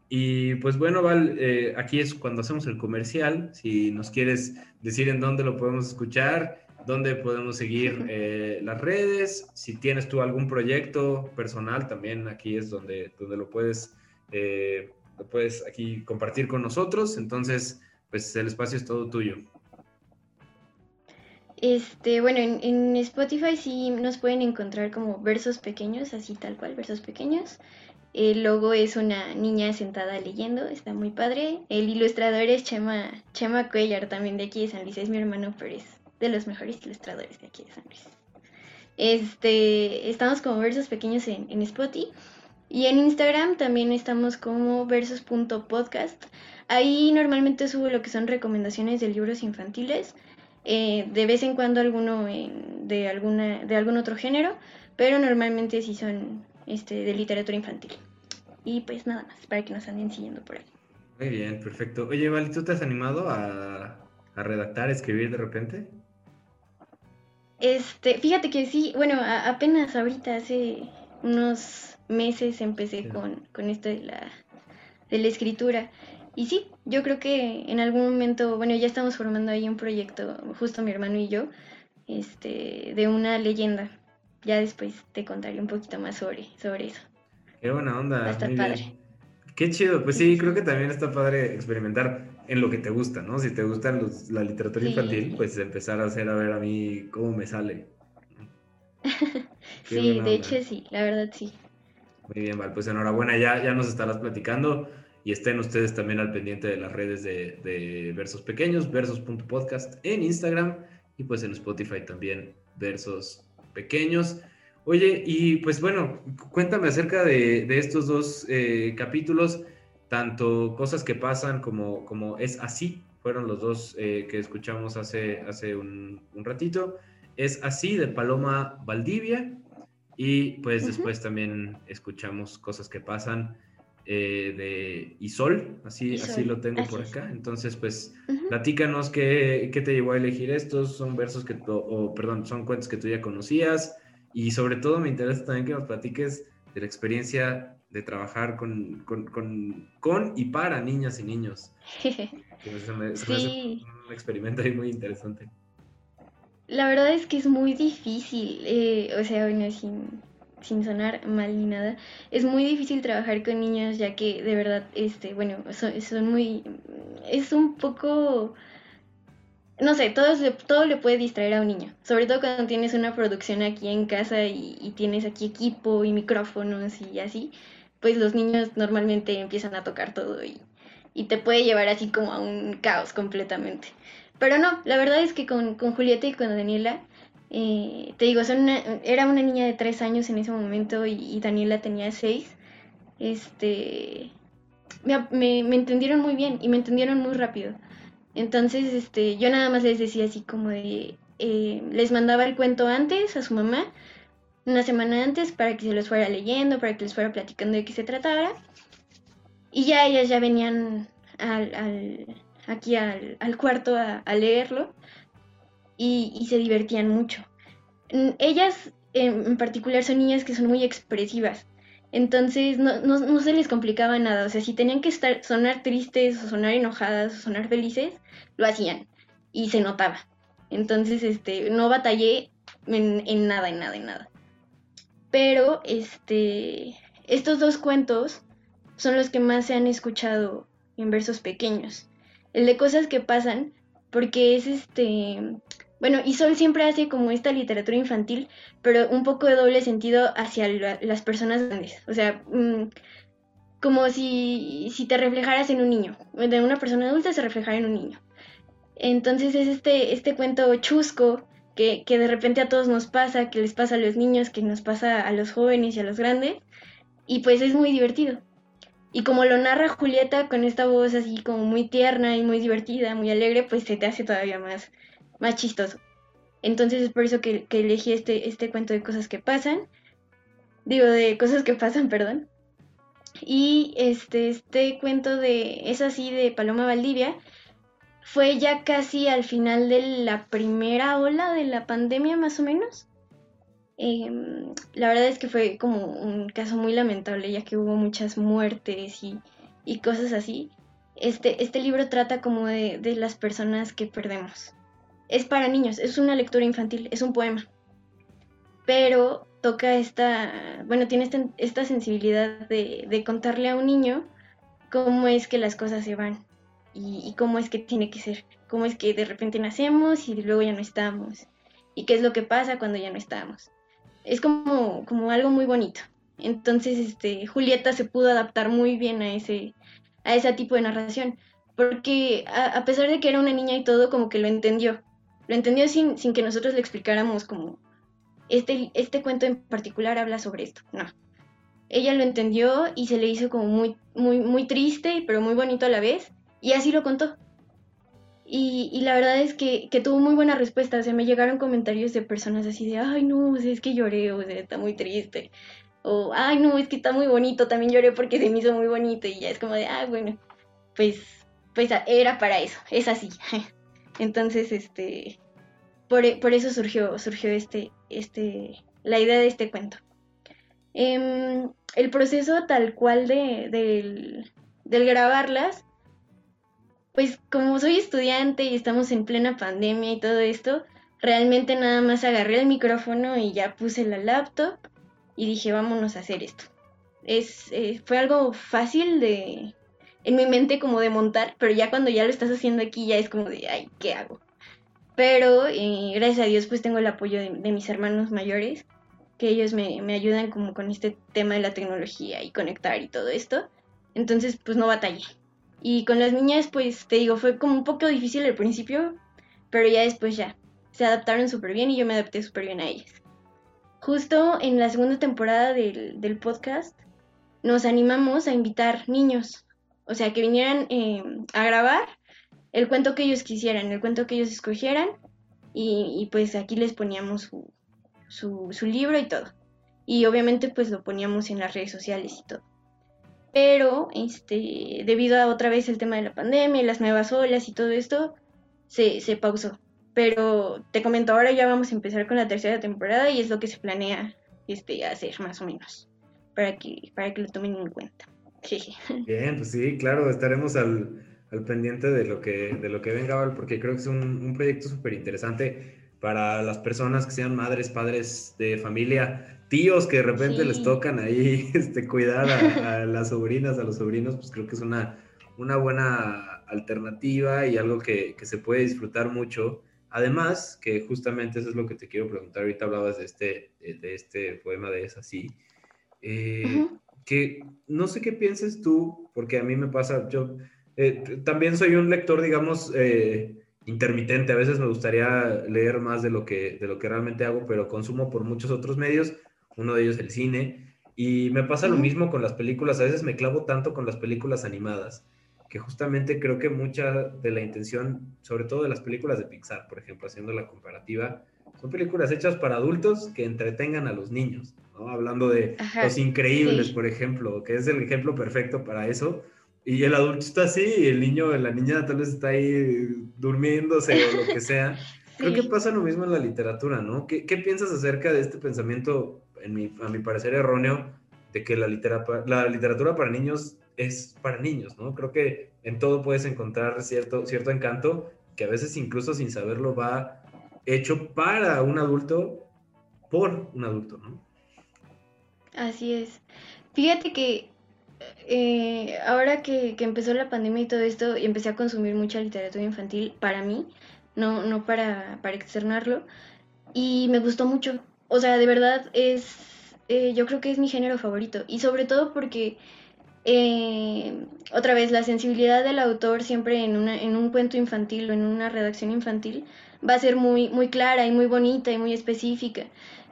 Y pues bueno, Val, eh, aquí es cuando hacemos el comercial. Si nos quieres decir en dónde lo podemos escuchar, dónde podemos seguir eh, las redes, si tienes tú algún proyecto personal, también aquí es donde, donde lo puedes eh, lo puedes aquí compartir con nosotros. Entonces, pues el espacio es todo tuyo. Este, bueno, en, en, Spotify sí nos pueden encontrar como versos pequeños, así tal cual, versos pequeños. El logo es una niña sentada leyendo, está muy padre. El ilustrador es Chema, Chema Cuellar, también de aquí de San Luis, es mi hermano, pero es de los mejores ilustradores de aquí de San Luis. Este, estamos como versos pequeños en, en Spotify. Y en Instagram también estamos como versos.podcast. Ahí normalmente subo lo que son recomendaciones de libros infantiles. Eh, de vez en cuando alguno de, alguna, de algún otro género, pero normalmente sí son este, de literatura infantil. Y pues nada más, para que nos anden siguiendo por ahí. Muy bien, perfecto. Oye, Val, ¿tú te has animado a, a redactar, a escribir de repente? Este, fíjate que sí, bueno, a, apenas ahorita hace unos meses empecé sí. con, con esto de la, de la escritura. Y sí, yo creo que en algún momento, bueno, ya estamos formando ahí un proyecto, justo mi hermano y yo, este, de una leyenda. Ya después te contaré un poquito más sobre, sobre eso. Qué buena onda. Va a estar padre. Bien. Qué chido. Pues sí, creo que también está padre experimentar en lo que te gusta, ¿no? Si te gusta los, la literatura Sí. infantil, pues empezar a hacer a ver a mí cómo me sale. Sí, de onda. hecho sí, la verdad sí. Muy bien, Val. Pues enhorabuena, ya, ya nos estarás platicando y estén ustedes también al pendiente de las redes de, de Versos Pequeños, versos.podcast en Instagram y pues en Spotify también Versos Pequeños. Oye, y pues bueno, cuéntame acerca de, de estos dos eh, capítulos, tanto cosas que pasan como, como es así, fueron los dos eh, que escuchamos hace, hace un, un ratito. Es así de Paloma Valdivia y pues después también escuchamos cosas que pasan eh, de Isol, así, Isol, así lo tengo así por acá. Entonces, pues platícanos qué, qué te llevó a elegir estos, son versos que, tú- o perdón, son cuentos que tú ya conocías y sobre todo me interesa también que nos platiques de la experiencia de trabajar con, con, con, con, y para niñas y niños. se me, se sí. un experimento ahí muy interesante. La verdad es que es muy difícil, eh, o sea, bueno, sin, sin sonar mal ni nada, es muy difícil trabajar con niños ya que de verdad, este, bueno, son, muy, es un poco no sé, todo, todo le puede distraer a un niño. Sobre todo cuando tienes una producción aquí en casa y, tienes aquí equipo y micrófonos y así, pues los niños normalmente empiezan a tocar todo y, y te puede llevar así como a un caos completamente. Pero no, la verdad es que con, con Julieta y con Daniela, eh, te digo, son era una niña de tres años en ese momento y, Daniela tenía seis. Este, me, entendieron muy bien y me entendieron muy rápido. Entonces, este, yo nada más les decía así como de, eh, les mandaba el cuento antes a su mamá, una semana antes, para que se los fuera leyendo, para que les fuera platicando de qué se tratara. Y ya ellas ya venían al, aquí al, cuarto a, leerlo y, se divertían mucho. Ellas en particular son niñas que son muy expresivas. Entonces no, se les complicaba nada. O sea, si tenían que estar, sonar tristes o sonar enojadas o sonar felices, lo hacían. Y se notaba. Entonces, este, no batallé en, en nada, en nada, en nada. Pero, este, estos dos cuentos son los que más se han escuchado en versos pequeños. El de cosas que pasan, porque es este, bueno, y Sol siempre hace como esta literatura infantil, pero un poco de doble sentido hacia las personas grandes. O sea, mm, como si, si te reflejaras en un niño. De una persona adulta se reflejara en un niño. Entonces es este, este cuento chusco que, que de repente a todos nos pasa, que les pasa a los niños, que nos pasa a los jóvenes y a los grandes. Y pues es muy divertido. Y como lo narra Julieta con esta voz así como muy tierna y muy divertida, muy alegre, pues se te hace todavía más, más chistoso. Entonces es por eso que, elegí este, este cuento de cosas que pasan. Digo, de cosas que pasan, perdón. Y este, este cuento de, es así, de Paloma Valdivia, fue ya casi al final de la primera ola de la pandemia, más o menos. Em, la verdad es que fue como un caso muy lamentable, ya que hubo muchas muertes y, y cosas así. Este, este libro trata como de, de las personas que perdemos es para niños, es una lectura infantil, es un poema. Pero toca esta, bueno, tiene esta, sensibilidad de, contarle a un niño cómo es que las cosas se van y, cómo es que tiene que ser, cómo es que de repente nacemos y luego ya no estamos y qué es lo que pasa cuando ya no estamos. Es como, como algo muy bonito. Entonces, este, Julieta se pudo adaptar muy bien a ese, a ese tipo de narración, porque a pesar de que era una niña y todo, como que lo entendió lo entendió sin, sin que nosotros le explicáramos como, este, este cuento en particular habla sobre esto. No. Ella lo entendió y se le hizo como muy, muy, muy triste, pero muy bonito a la vez, y así lo contó. Y, y la verdad es que, que, tuvo muy buena respuesta. O sea, me llegaron comentarios de personas así de, ay, no, es que lloré, o sea, está muy triste. O, ay, no, es que está muy bonito, también lloré porque se me hizo muy bonito. Y ya es como de, ah, bueno, pues, pues era para eso, es así. Entonces, este, por, eso surgió, surgió este, este, la idea de este cuento. Em, el proceso tal cual de, del, del grabarlas, pues como soy estudiante y estamos en plena pandemia y todo esto, realmente nada más agarré el micrófono y ya puse la laptop y dije, vámonos a hacer esto. Es, eh, fue algo fácil de, en mi mente como de montar, pero ya cuando ya lo estás haciendo aquí ya es como de, ay, ¿qué hago? Pero eh, gracias a Dios pues tengo el apoyo de, mis hermanos mayores, que ellos me, me, ayudan como con este tema de la tecnología y conectar y todo esto. Entonces pues no batallé. Y con las niñas pues te digo, fue como un poco difícil al principio, pero ya después ya. Se adaptaron súper bien y yo me adapté súper bien a ellas. Justo en la segunda temporada del, del podcast nos animamos a invitar niños o sea, que vinieran eh, a grabar el cuento que ellos quisieran, el cuento que ellos escogieran, y, pues aquí les poníamos su, libro y todo. Y obviamente pues lo poníamos en las redes sociales y todo. Pero, este, debido a otra vez el tema de la pandemia y las nuevas olas y todo esto, se, se pausó. Pero te comento, ahora ya vamos a empezar con la tercera temporada y es lo que se planea este, hacer más o menos. para que, para que lo tomen en cuenta. Bien, pues sí, claro, estaremos al, al pendiente de lo que, de lo que venga, porque creo que es un, un proyecto súper interesante para las personas que sean madres, padres de familia, tíos que de repente les tocan ahí este, cuidar a, a, las sobrinas, a los sobrinos, pues creo que es una, una buena alternativa y algo que, que, se puede disfrutar mucho. Además, que justamente eso es lo que te quiero preguntar, ahorita hablabas de este, de, este poema de Es así, eh, que no sé qué pienses tú, porque a mí me pasa, yo eh, también soy un lector, digamos, eh, intermitente, a veces me gustaría leer más de lo, que, de lo que realmente hago, pero consumo por muchos otros medios, uno de ellos el cine, y me pasa lo mismo con las películas, a veces me clavo tanto con las películas animadas que justamente creo que mucha de la intención, sobre todo de las películas de Pixar, por ejemplo, haciendo la comparativa, son películas hechas para adultos que entretengan a los niños, ¿no? Hablando de Los Increíbles, por ejemplo, que es el ejemplo perfecto para eso. Y el adulto está así, y el niño, la niña tal vez está ahí durmiéndose o lo que sea. Creo que pasa lo mismo en la literatura, ¿no? ¿Qué, qué piensas acerca de este pensamiento, en mi, a mi parecer erróneo, de que la literatura, la literatura para niños es para niños, ¿no? Creo que en todo puedes encontrar cierto, cierto encanto que a veces incluso sin saberlo va hecho para un adulto, por un adulto, ¿no? Así es. Fíjate que eh, ahora que, empezó la pandemia y todo esto, y empecé a consumir mucha literatura infantil para mí, no, no para, para externarlo, y me gustó mucho. O sea, de verdad es, eh, yo creo que es mi género favorito, y sobre todo porque eh, otra vez, la sensibilidad del autor siempre en, una, en un cuento infantil o en una redacción infantil va a ser muy, muy clara y muy bonita y muy específica.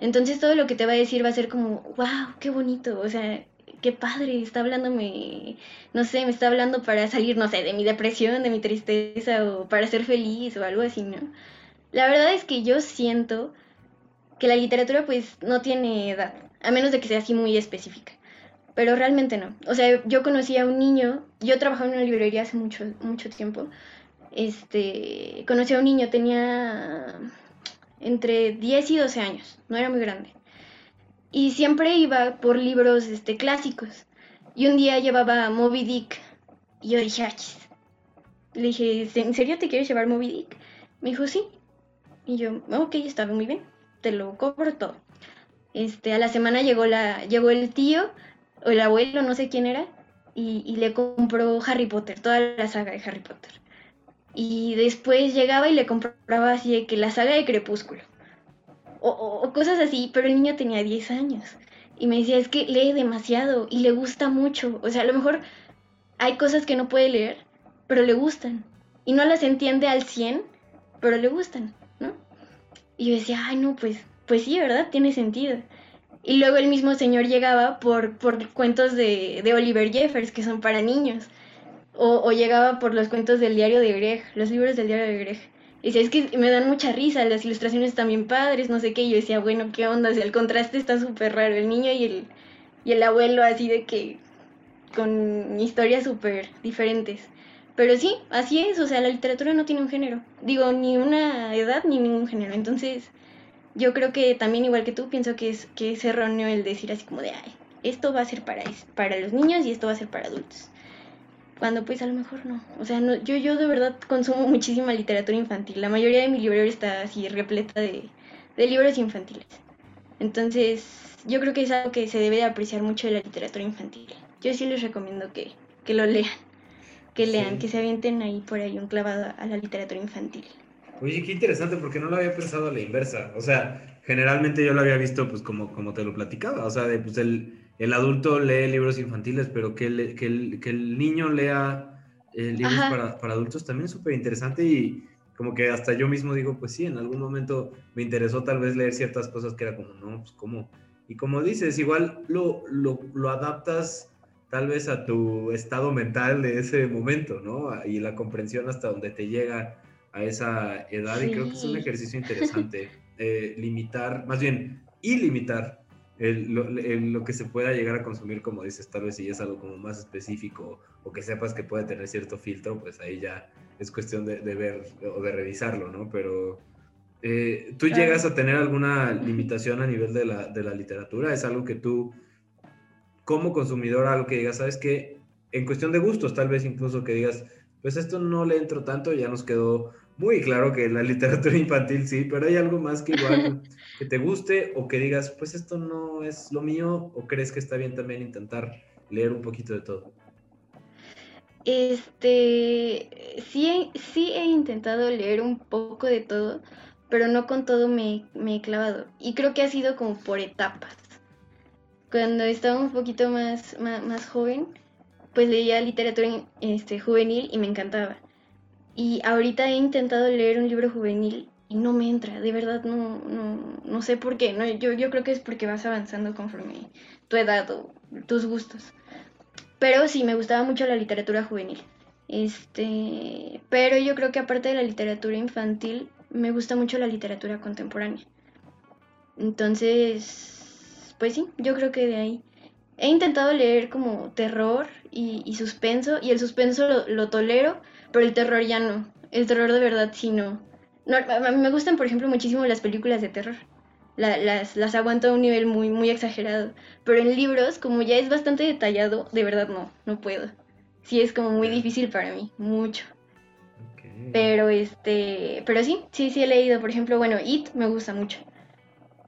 Entonces todo lo que te va a decir va a ser como, wow, qué bonito, o sea, qué padre, está hablándome, no sé, me está hablando para salir, no sé, de mi depresión, de mi tristeza o para ser feliz o algo así, ¿no? La verdad es que yo siento que la literatura pues no tiene edad, a menos de que sea así muy específica pero realmente no. O sea, yo conocí a un niño, yo trabajaba en una librería hace mucho, mucho tiempo, este, conocí a un niño, tenía entre 10 y 12 años, no era muy grande. Y siempre iba por libros este, clásicos. Y un día llevaba Moby Dick. Y yo dije. Le dije, ¿en serio te quieres llevar Moby Dick? Me dijo, sí. Y yo, ok, estaba muy bien, te lo cobro todo. Este, a la semana llegó, la, llegó el tío o el abuelo, no sé quién era, y, le compró Harry Potter, toda la saga de Harry Potter. Y después llegaba y le compraba así de que la saga de Crepúsculo. O, cosas así, pero el niño tenía 10 años. Y me decía, es que lee demasiado y le gusta mucho. O sea, a lo mejor hay cosas que no puede leer, pero le gustan. Y no las entiende al 100, pero le gustan, ¿no? Y yo decía, ay, no, pues, pues sí, ¿verdad? Tiene sentido. Y luego el mismo señor llegaba por, por cuentos de, de Oliver Jeffers, que son para niños. O, o, llegaba por los cuentos del diario de Greg, los libros del diario de Greg. Y decía, es que me dan mucha risa, las ilustraciones están bien padres, no sé qué. Y yo decía, bueno, ¿qué onda? O sea, el contraste está súper raro. El niño y el, y el abuelo así de que con historias súper diferentes. Pero sí, así es, o sea, la literatura no tiene un género. Digo, ni una edad ni ningún género. Entonces, yo creo que también igual que tú pienso que es, que es erróneo el decir así como de, ay, esto va a ser para, para los niños y esto va a ser para adultos. Cuando pues a lo mejor no. O sea, no, yo, yo de verdad consumo muchísima literatura infantil. La mayoría de mi librería está así repleta de, de libros infantiles. Entonces, yo creo que es algo que se debe de apreciar mucho de la literatura infantil. Yo sí les recomiendo que, que lo lean, que lean, que se avienten ahí por ahí un clavado a la literatura infantil. Oye, qué interesante, porque no lo había pensado a la inversa. O sea, generalmente yo lo había visto, pues, como, como te lo platicaba. O sea, de, pues, el, el adulto lee libros infantiles, pero que el, que el, que el niño lea eh, libros para, para, adultos también es súper interesante y como que hasta yo mismo digo, pues sí, en algún momento me interesó tal vez leer ciertas cosas que era como, no, pues, ¿cómo? Y como dices, igual lo, lo, lo adaptas tal vez a tu estado mental de ese momento, ¿no? Y la comprensión hasta donde te llega a esa edad y creo que es un ejercicio interesante. Eh, limitar, más bien, ilimitar el, lo, lo, que se pueda llegar a consumir, como dices, tal vez si es algo como más específico o que sepas que puede tener cierto filtro, pues ahí ya es cuestión de, de ver o de revisarlo, ¿no? Pero eh, ¿tú llegas a tener alguna limitación a nivel de la, de la literatura? ¿Es algo que tú como consumidor algo que digas, ¿sabes qué? En cuestión de gustos, tal vez incluso que digas, pues esto no le entro tanto, ya nos quedó muy claro que la literatura infantil sí, pero hay algo más que igual que te guste o que digas, pues esto no es lo mío, o crees que está bien también intentar leer un poquito de todo. Este, sí, sí he intentado leer un poco de todo, pero no con todo me, me he clavado. Y creo que ha sido como por etapas. Cuando estaba un poquito más, más, joven, pues leía literatura este, juvenil y me encantaba. Y ahorita he intentado leer un libro juvenil y no me entra, de verdad no, no, no sé por qué. No, yo, yo creo que es porque vas avanzando conforme tu edad o tus gustos. Pero sí, me gustaba mucho la literatura juvenil. Este, pero yo creo que aparte de la literatura infantil, me gusta mucho la literatura contemporánea. Entonces, pues sí, yo creo que de ahí. He intentado leer como terror y, suspenso, y el suspenso lo, tolero, pero el terror ya no. El terror de verdad sí no. no a mí me gustan, por ejemplo, muchísimo las películas de terror. las, las aguanto a un nivel muy, muy exagerado. Pero en libros, como ya es bastante detallado, de verdad no, no puedo. Sí es como muy difícil para mí, mucho. Pero este, pero sí, sí, sí he leído, por ejemplo, bueno, It me gusta mucho.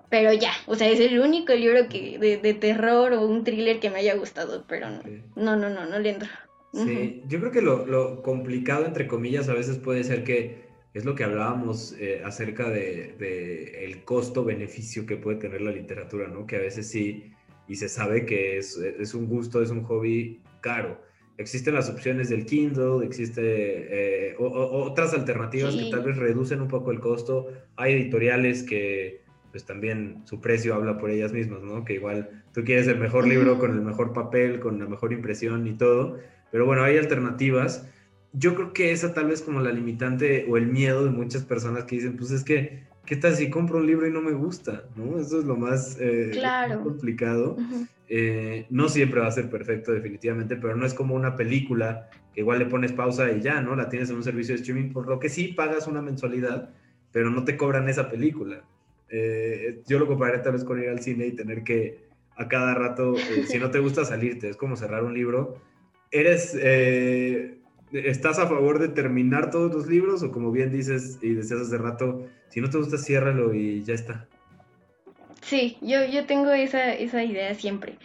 Pero ya, o sea, es el único libro que de, terror o un thriller que me haya gustado, pero no, no, no, no, no le entro. Sí, yo creo que lo, complicado, entre comillas, a veces puede ser que es lo que hablábamos eh, acerca de, el costo-beneficio que puede tener la literatura, ¿no? Que a veces sí, y se sabe que es, es un gusto, es un hobby caro existen las opciones del Kindle, existe eh, otras alternativas que tal vez reducen un poco el costo. Hay editoriales que pues también su precio habla por ellas mismas, ¿no? Que igual tú quieres el mejor libro con el mejor papel, con la mejor impresión y todo, pero bueno, hay alternativas. Yo creo que esa tal vez como la limitante o el miedo de muchas personas que dicen, pues es que, ¿qué tal si compro un libro y no me gusta? ¿No? Eso es lo más eh, complicado. Eh, no siempre va a ser perfecto definitivamente, pero no es como una película que igual le pones pausa y ya, ¿no? La tienes en un servicio de streaming, por lo que sí pagas una mensualidad, pero no te cobran esa película. Eh, yo lo compararé tal vez con ir al cine y tener que a cada rato, eh, si no te gusta salirte, es como cerrar un libro. ¿Eres, estás a favor de terminar todos los libros o como bien dices y decías hace rato, si no te gusta, ciérralo y ya está? Sí, yo, yo tengo esa, esa idea siempre.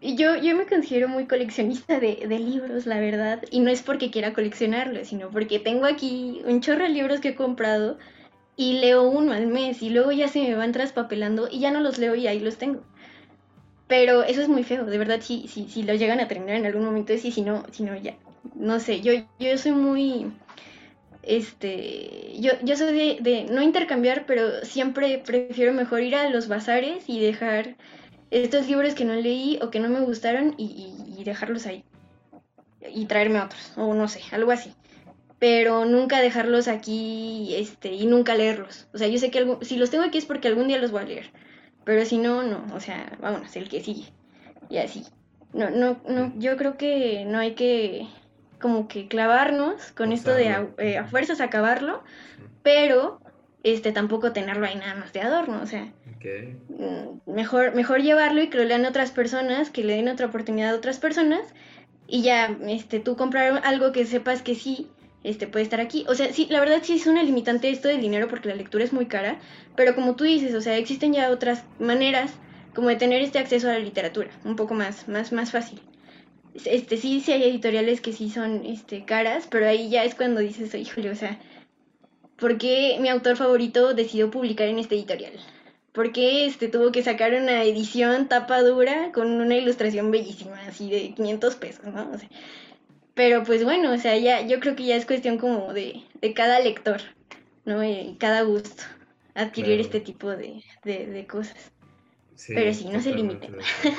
Y yo, yo me considero muy coleccionista de, de, libros, la verdad. Y no es porque quiera coleccionarlos, sino porque tengo aquí un chorro de libros que he comprado y leo uno al mes y luego ya se me van traspapelando y ya no los leo y ahí los tengo. Pero eso es muy feo, de verdad, si, si, si lo llegan a terminar en algún momento, sí, si no, si no, ya. No sé, yo, yo soy muy este, yo, yo soy de, no intercambiar, pero siempre prefiero mejor ir a los bazares y dejar estos libros que no leí o que no me gustaron y, dejarlos ahí. Y traerme otros, o no sé, algo así. Pero nunca dejarlos aquí este, y nunca leerlos. O sea, yo sé que si los tengo aquí es porque algún día los voy a leer. Pero si no, no. O sea, vámonos, el que sigue. Y así. No, no, no, yo creo que no hay que como que clavarnos con esto de eh, a, fuerzas acabarlo, pero este tampoco tenerlo ahí nada más de adorno, o sea, mm, mejor, mejor llevarlo y que lo lean otras personas, que le den otra oportunidad a otras personas y ya este tú comprar algo que sepas que sí este puede estar aquí. O sea, sí, la verdad sí es una limitante esto del dinero porque la lectura es muy cara, pero como tú dices, o sea, existen ya otras maneras como de tener este acceso a la literatura, un poco más más más fácil este sí, sí hay editoriales que sí son este, caras, pero ahí ya es cuando dices, híjole, o sea, ¿por qué mi autor favorito decidió publicar en este editorial? ¿Por qué este, tuvo que sacar una edición tapa dura con una ilustración bellísima, así de 500 pesos, ¿no? Pero pues bueno, o sea, ya, yo creo que ya es cuestión como de, de cada lector, ¿no? Y cada gusto adquirir este tipo de, de, cosas. pero sí, no se limiten.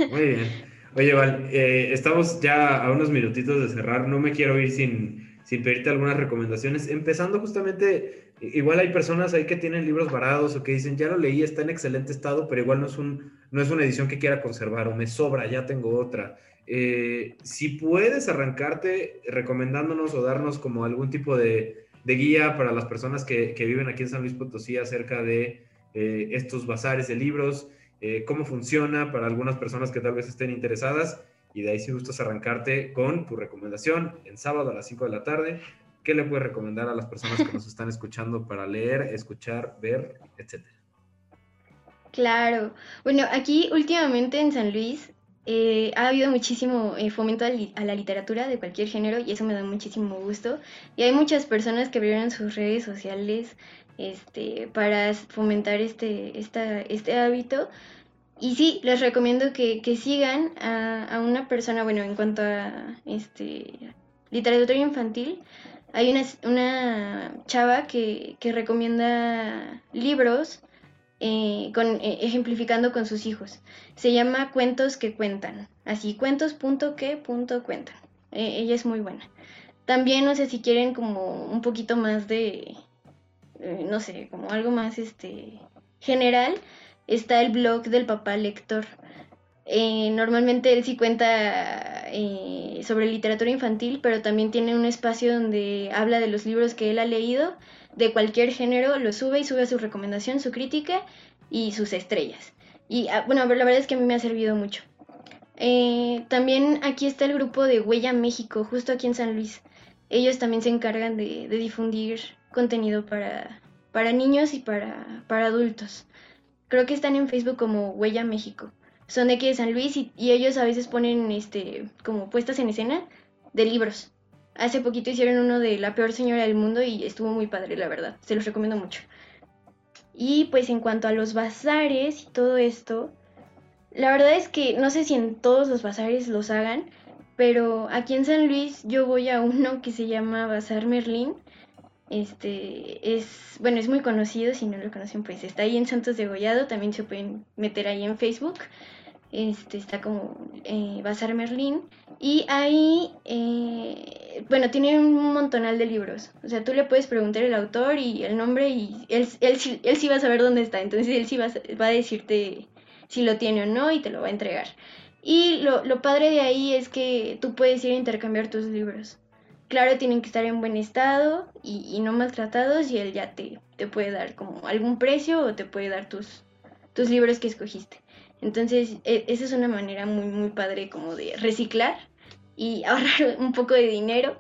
Muy bien. Oye, Val, eh, estamos ya a unos minutitos de cerrar. No me quiero ir sin, sin pedirte algunas recomendaciones. Empezando justamente, igual hay personas ahí que tienen libros varados o que dicen, ya lo leí, está en excelente estado, pero igual no es, un, no es una edición que quiera conservar o me sobra, ya tengo otra. Eh, si puedes arrancarte recomendándonos o darnos como algún tipo de, guía para las personas que, que, viven aquí en San Luis Potosí acerca de eh, estos bazares de libros eh, cómo funciona para algunas personas que tal vez estén interesadas y de ahí si gustas arrancarte con tu recomendación en sábado a las 5 de la tarde. ¿Qué le puedes recomendar a las personas que nos están escuchando para leer, escuchar, ver, etcétera? Claro. Bueno, aquí últimamente en San Luis eh, ha habido muchísimo eh, fomento a, la literatura de cualquier género y eso me da muchísimo gusto. Y hay muchas personas que abrieron sus redes sociales este, para fomentar este, esta, este hábito. Y sí, les recomiendo que, sigan a, una persona, bueno, en cuanto a este, literatura infantil, hay una, una chava que recomienda libros eh, con, eh, ejemplificando con sus hijos. Se llama Cuentos que cuentan. Así, cuentos.que.cuentan. Eh, ella es muy buena. También, no sé si quieren como un poquito más de, no sé, como algo más este general, está el blog del papá lector. normalmente él sí cuenta sobre literatura infantil, pero también tiene un espacio donde habla de los libros que él ha leído de cualquier género, lo sube y sube su recomendación, su crítica y sus estrellas. Y ah, bueno, la verdad es que a mí me ha servido mucho. Eh, también aquí está el grupo de Huella México, justo aquí en San Luis. Ellos también se encargan de, difundir contenido para, para niños y para, para adultos. Creo que están en Facebook como Huella México. Son de aquí de San Luis y, ellos a veces ponen este como puestas en escena de libros. Hace poquito hicieron uno de La peor señora del mundo y estuvo muy padre, la verdad. Se los recomiendo mucho. Y pues en cuanto a los bazares y todo esto, la verdad es que no sé si en todos los bazares los hagan, pero aquí en San Luis yo voy a uno que se llama Bazar Merlín. Este es, bueno, es muy conocido, si no lo conocen, pues está ahí en Santos de Gollado, también se pueden meter ahí en Facebook este, está como eh, Bazar Merlín, y ahí, eh, bueno, tiene un montonal de libros, o sea, tú le puedes preguntar el autor y el nombre y él, él, él sí va a saber dónde está, entonces él sí va, va, a decirte si lo tiene o no y te lo va a entregar. Y lo, lo padre de ahí es que tú puedes ir a intercambiar tus libros. Claro, tienen que estar en buen estado y, y no maltratados y él ya te, te puede dar como algún precio o te puede dar tus, tus libros que escogiste. Entonces, e, esa es una manera muy, muy padre como de reciclar y ahorrar un poco de dinero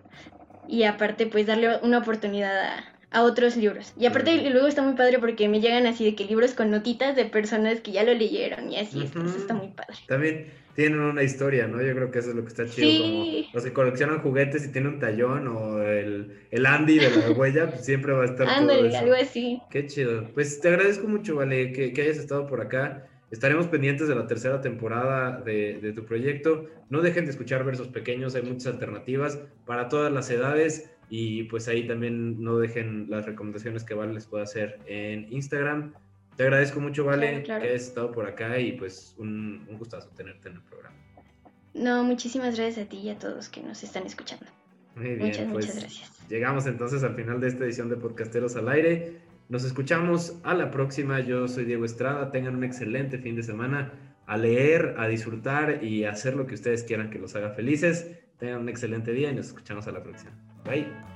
y aparte pues darle una oportunidad a, otros libros. Y aparte luego está muy padre porque me llegan así de que libros con notitas de personas que ya lo leyeron y así, está muy padre. También tienen una historia, ¿no? Yo creo que eso es lo que está chido. Como los que coleccionan juguetes y tienen un tallón o el, el Andy de la huella, pues siempre va a estar Ándale, algo así. Qué chido. Pues te agradezco mucho, Vale, que, que hayas estado por acá. Estaremos pendientes de la tercera temporada de, tu proyecto. No dejen de escuchar versos pequeños, hay muchas alternativas para todas las edades y pues ahí también no dejen las recomendaciones que Vale les pueda hacer en Instagram. Te agradezco mucho, Vale, que hayas estado por acá y pues un, un gustazo tenerte en el programa. No, muchísimas gracias a ti y a todos que nos están escuchando. Muy bien, muchas, muchas pues, gracias. Llegamos entonces al final de esta edición de Podcasteros al Aire. Nos escuchamos a la próxima. Yo soy Diego Estrada. Tengan un excelente fin de semana a leer, a disfrutar y a hacer lo que ustedes quieran que los haga felices. Tengan un excelente día y nos escuchamos a la próxima. Bye.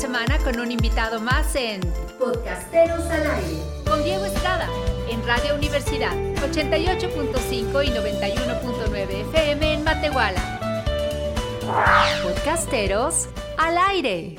semana con un invitado más en Podcasteros al Aire. Con Diego Estrada, en Radio Universidad, 88.5 y 91.9 FM en Matehuala. Podcasteros al Aire.